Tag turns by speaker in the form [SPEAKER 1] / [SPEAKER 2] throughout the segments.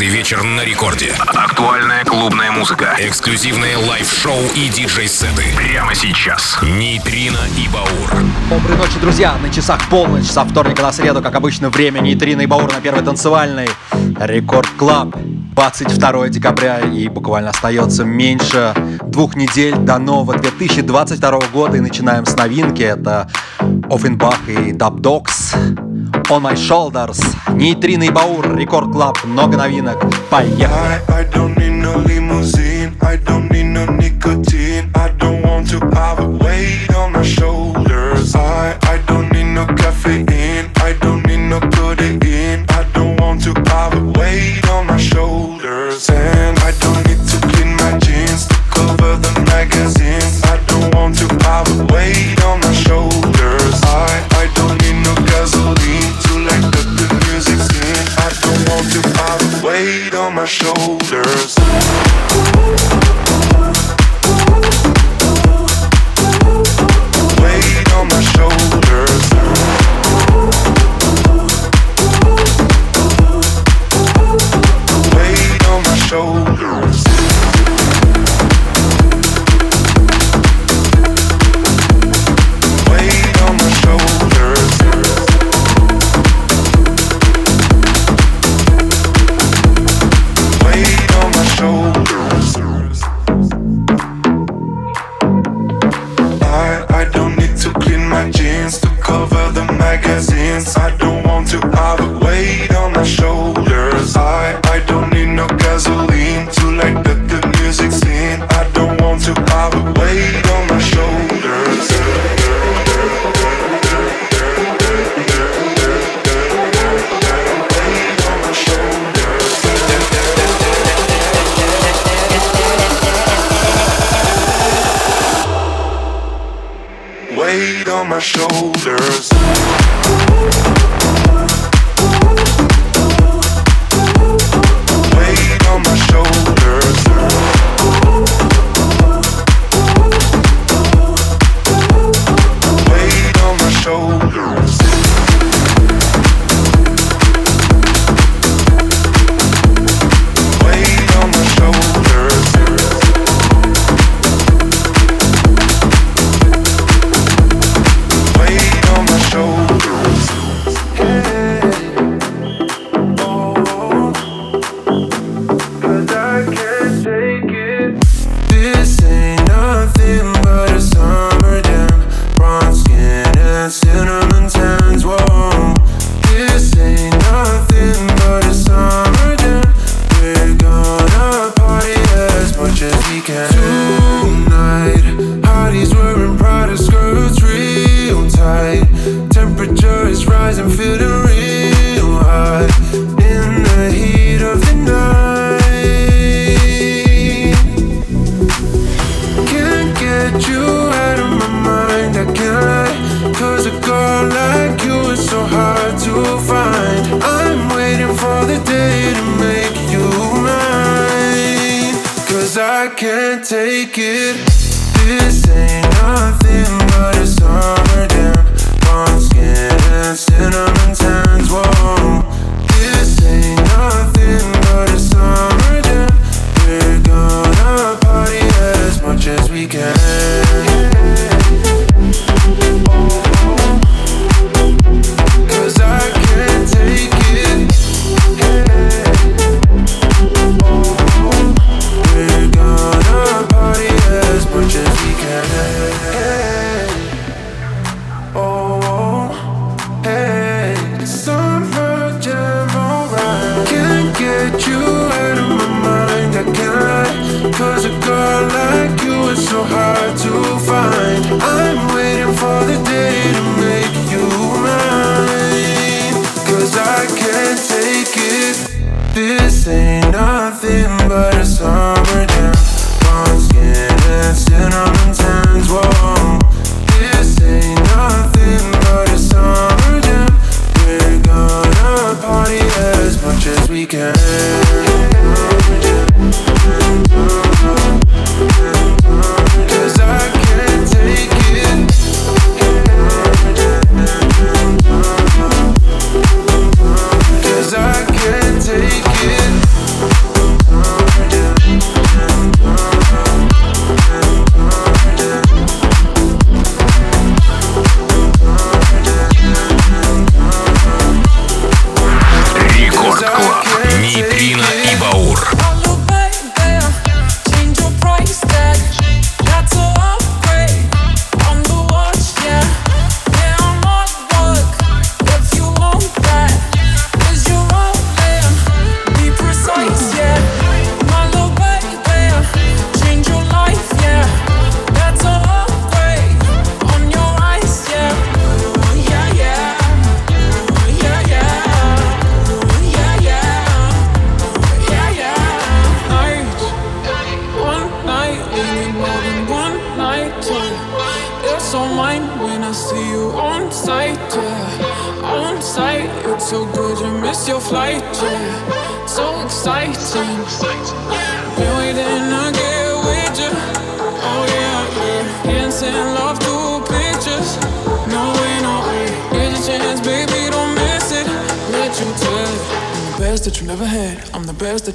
[SPEAKER 1] Каждый вечер на рекорде. Актуальная клубная музыка. Эксклюзивные лайв-шоу и диджей-сеты. Прямо сейчас. Нейтрино и Баур.
[SPEAKER 2] Доброй ночи, друзья. На часах полночь. Со вторника на среду, как обычно, время Нейтрино и Баур на первой танцевальной. Record Club. 22 декабря и буквально остается меньше двух недель до нового 2022 года и начинаем с новинки. Это Ofenbach и Dubdogz on my shoulders Нейтринный баур, рекорд клаб, много новинок Поехали!
[SPEAKER 3] I, I don't need no limousine, I don't need no nicotine I don't want to have a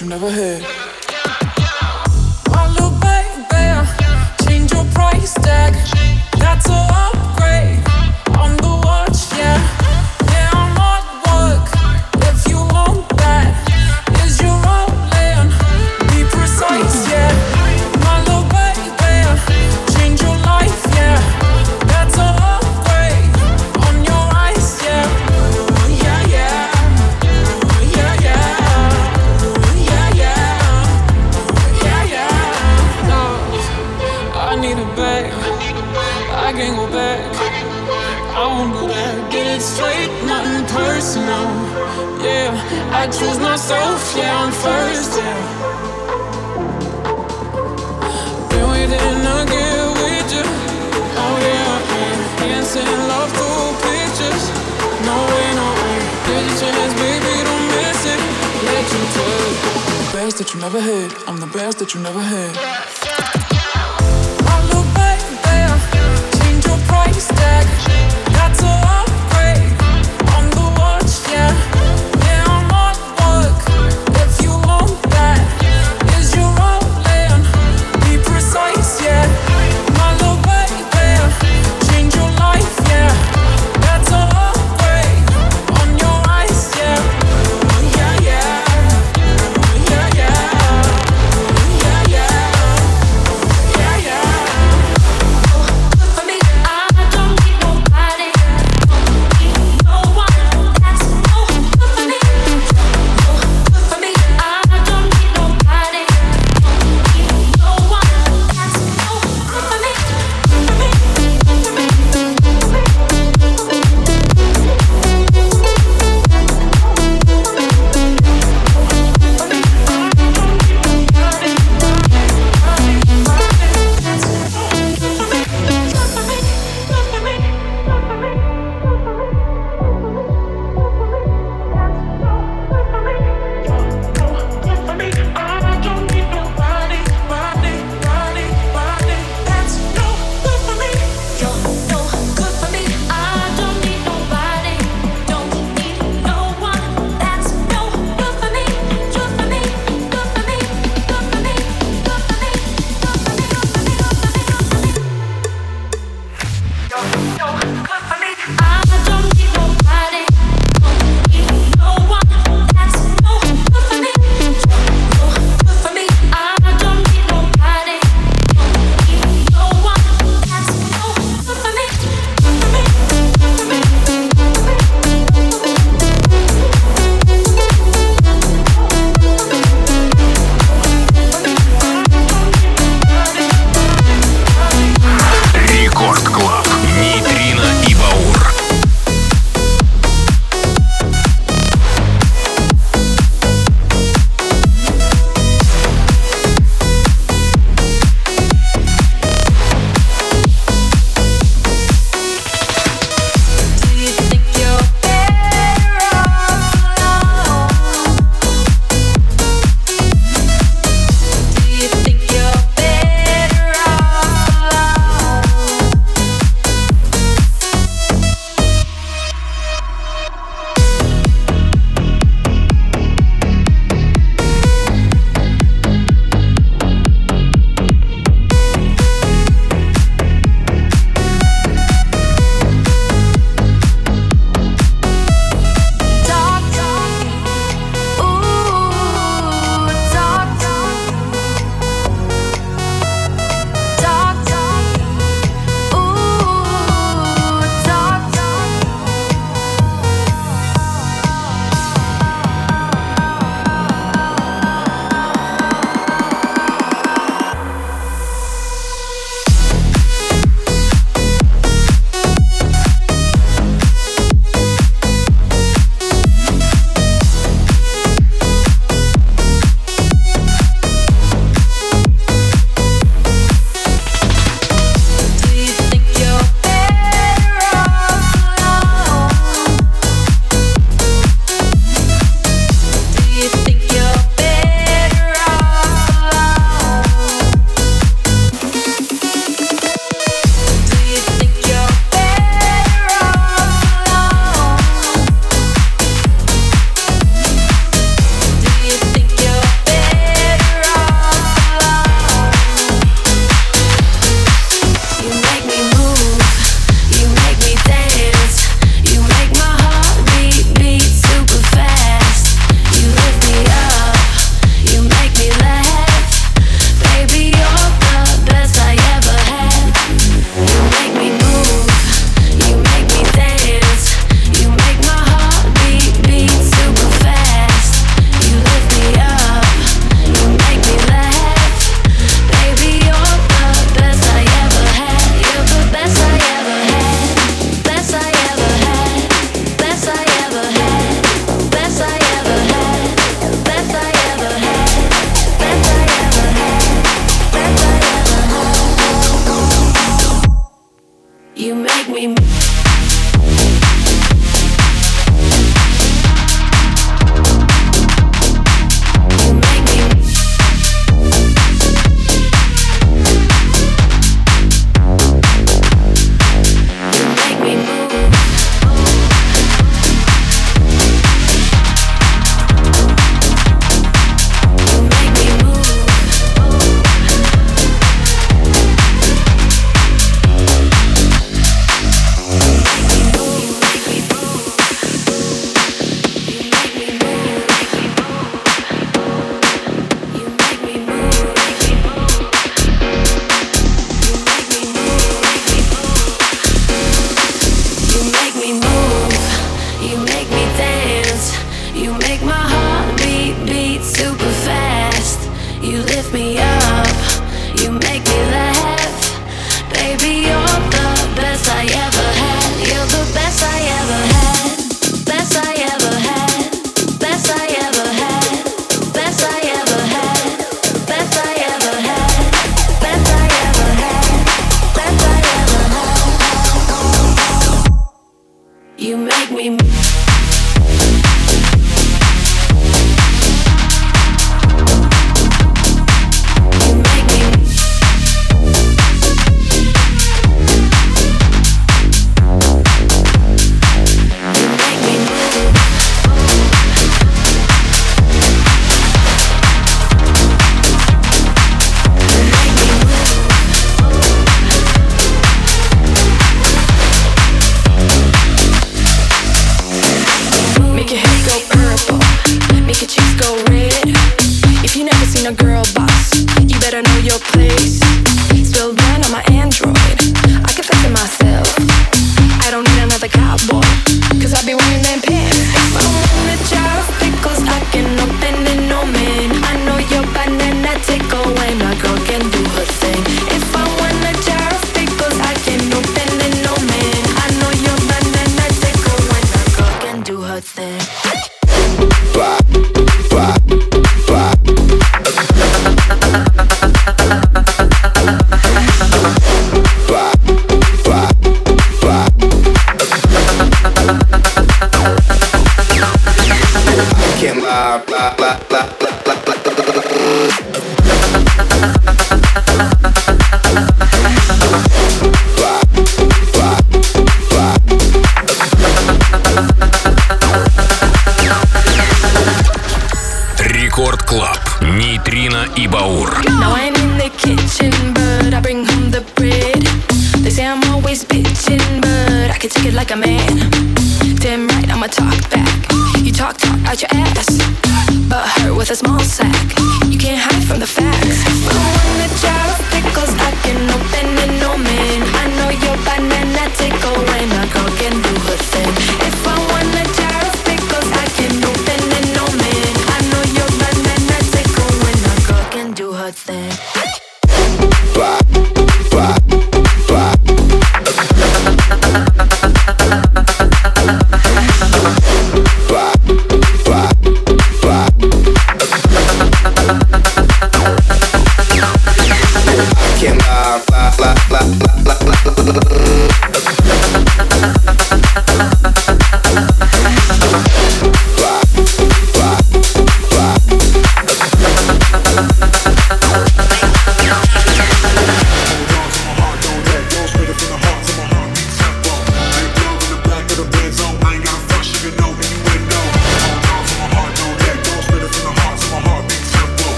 [SPEAKER 3] you
[SPEAKER 4] never heard. neighborhood. I look back there, change your price tag. That's all.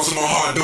[SPEAKER 4] bounce in my
[SPEAKER 5] heart.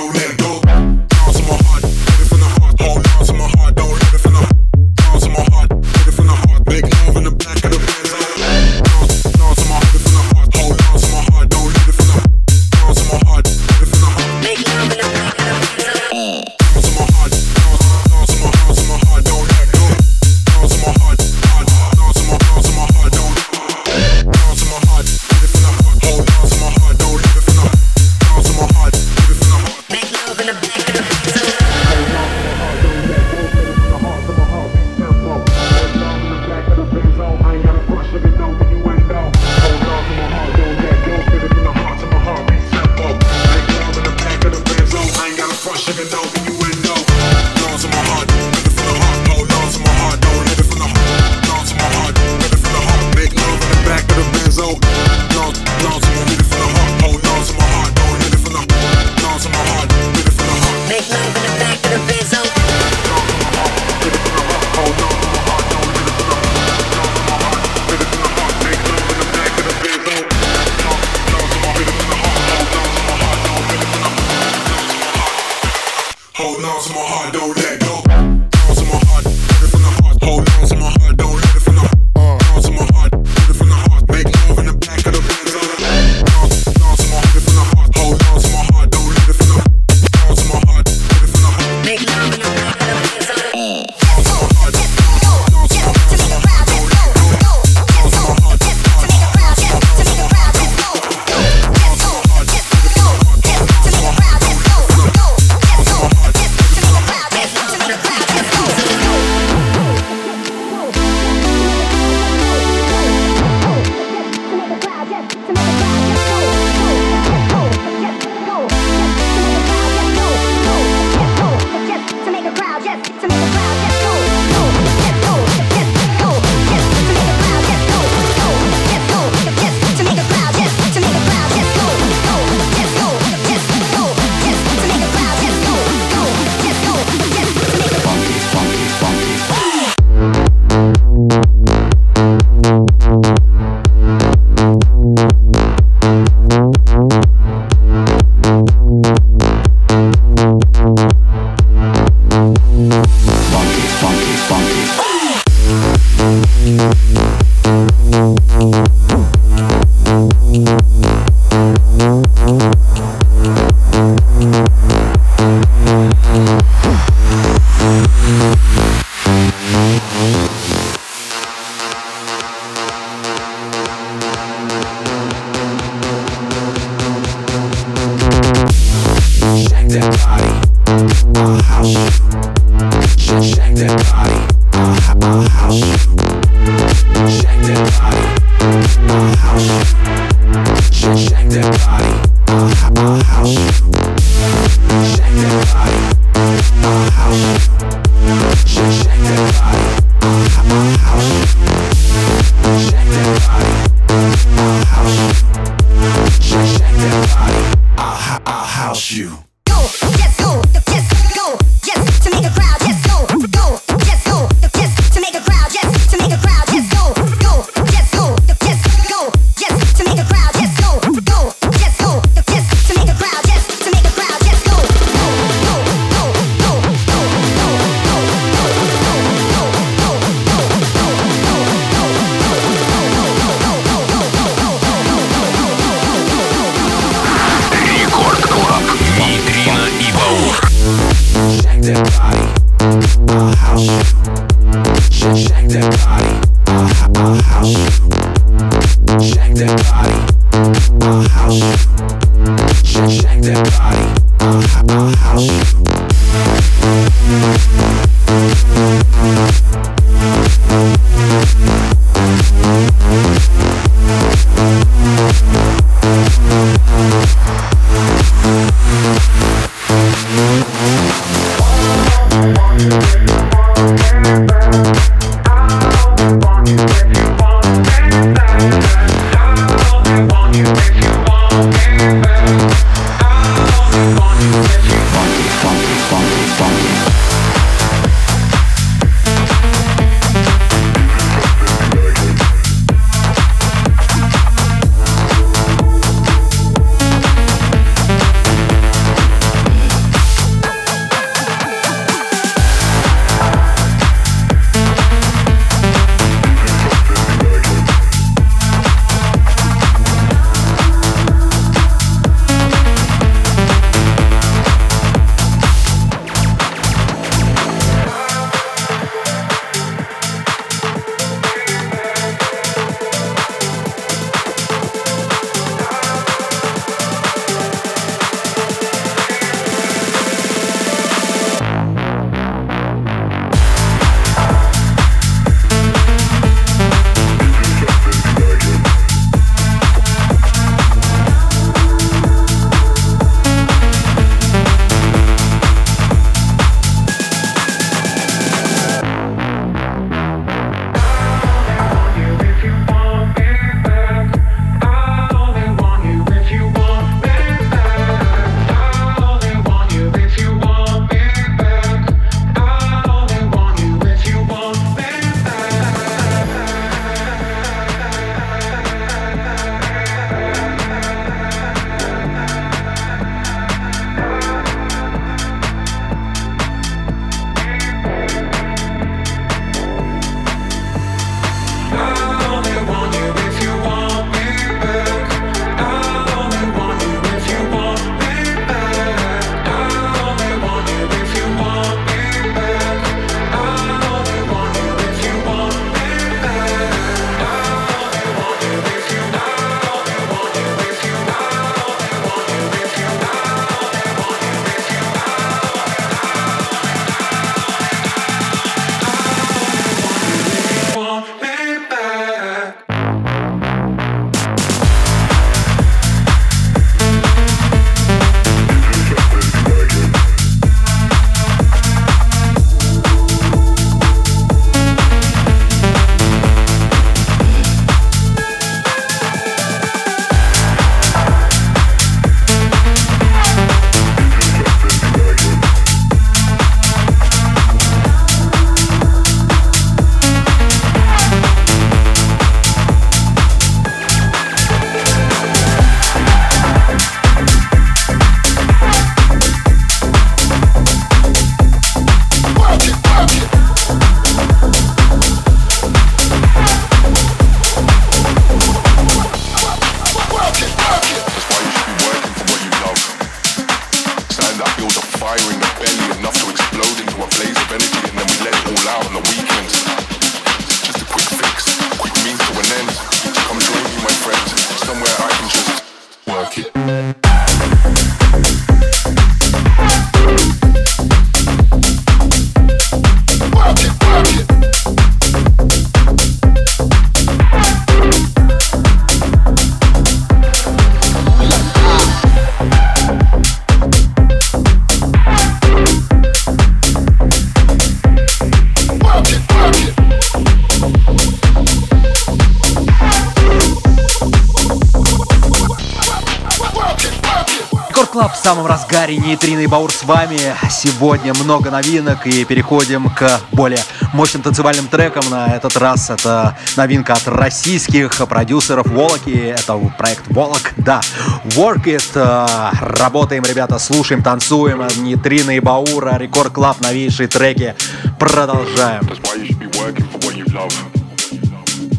[SPEAKER 2] Разгаре Нейтрино Баур с вами. Сегодня много новинок и переходим к более мощным танцевальным трекам. На этот раз это новинка от российских продюсеров Волоки. Это проект Волок, да. Work It. Э, работаем, ребята, слушаем, танцуем. Нейтрино и Баура, Record Club, новейшие треки. Продолжаем.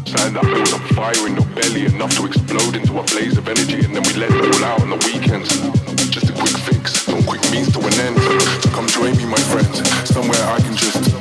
[SPEAKER 2] Stand up, build up fire in your belly enough to explode into a blaze of energy, and then we let it all out on the weekends. Means to an end. Come join me, my friends, somewhere I can just.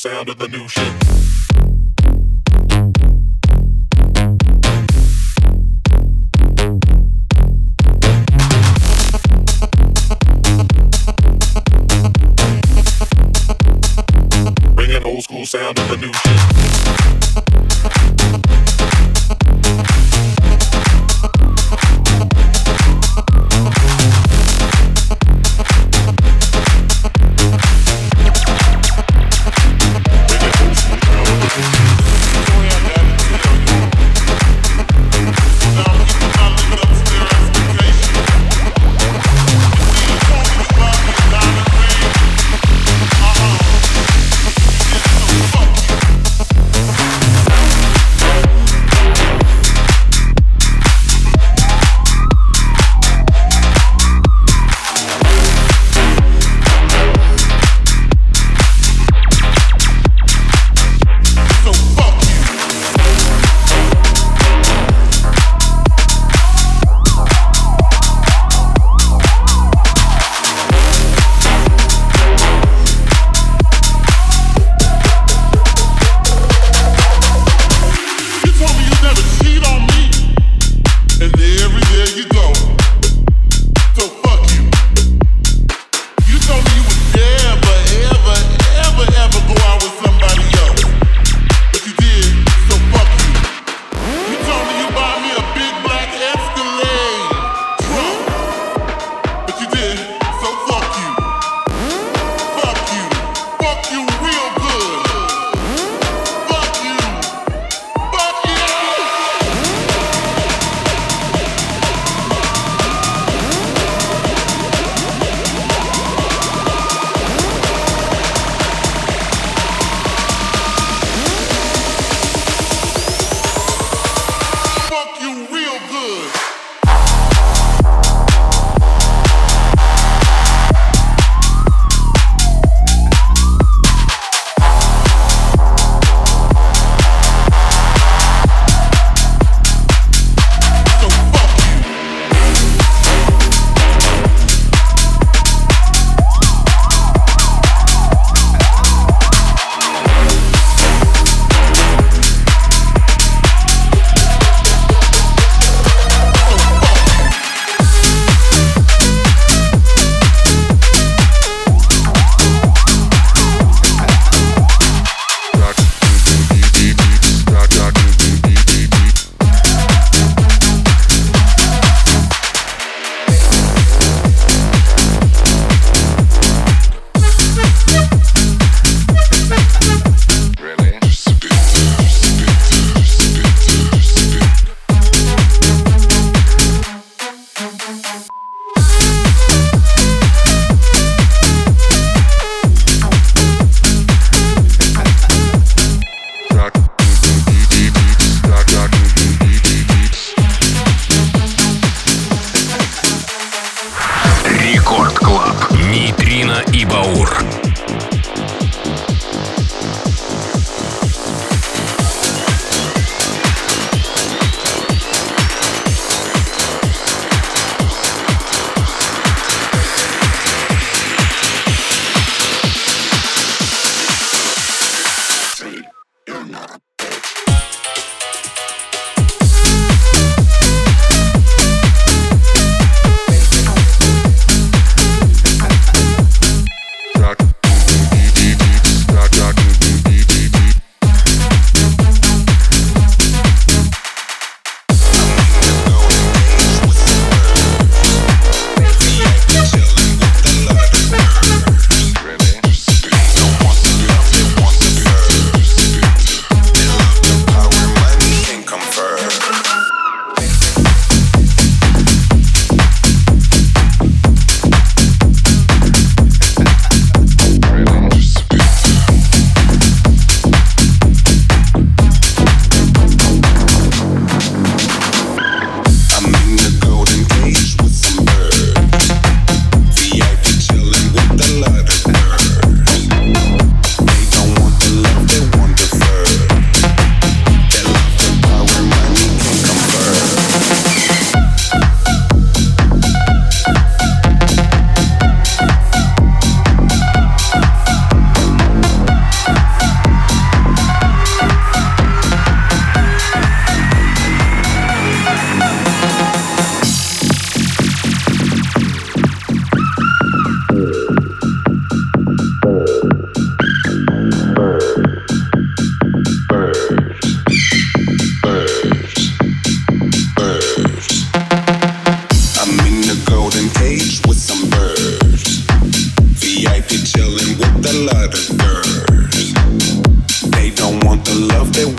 [SPEAKER 6] sound of the new shit. sound of the new shit.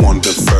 [SPEAKER 7] wonderful.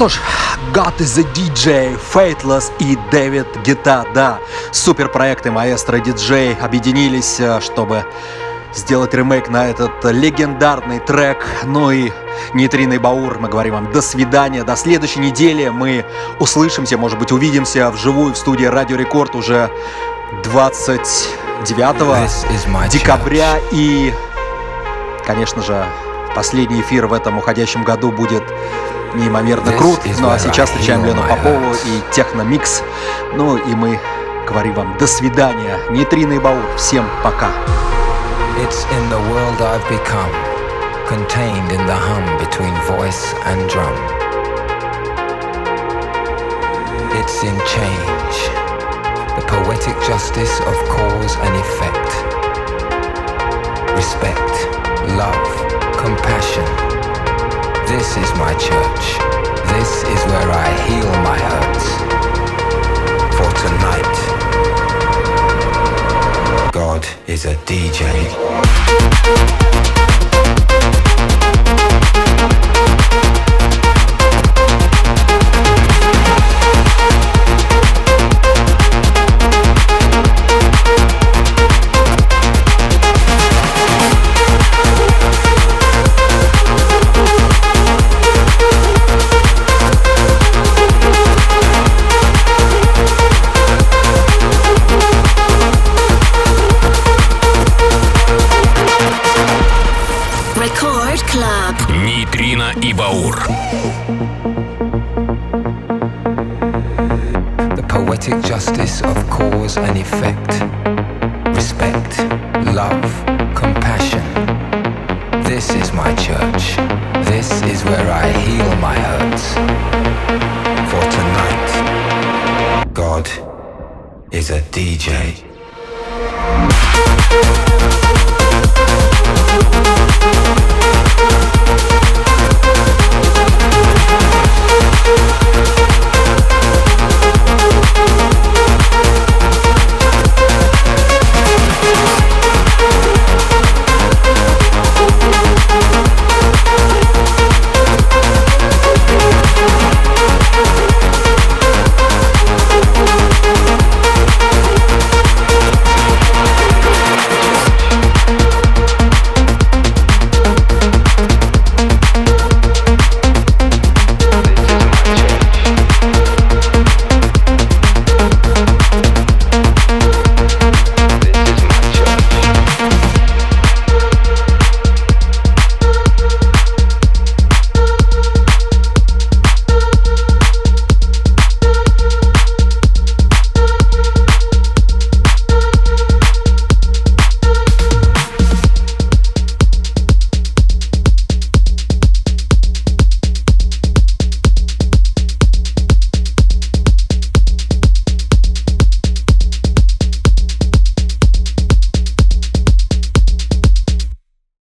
[SPEAKER 2] Что ж, God is a DJ, Fateless и Дэвид Гита, да, суперпроекты маэстро диджей объединились, э, чтобы сделать ремейк на этот легендарный трек. Ну и Нейтриный Баур, мы говорим вам до свидания, до следующей недели. Мы услышимся, может быть, увидимся вживую в студии Радио Рекорд уже 29 декабря. И, конечно же, последний эфир в этом уходящем году будет неимоверно крут. Ну а сейчас встречаем Лену Попову и Техномикс. Ну и мы говорим вам до свидания. Нейтриный Баур. Всем пока.
[SPEAKER 8] It's in the world I've become, contained in the hum between voice and drum. It's in change, the poetic justice of cause and effect. Respect, love, compassion. This is my church. This is where I heal my hurts. For tonight, God is a DJ. an effect.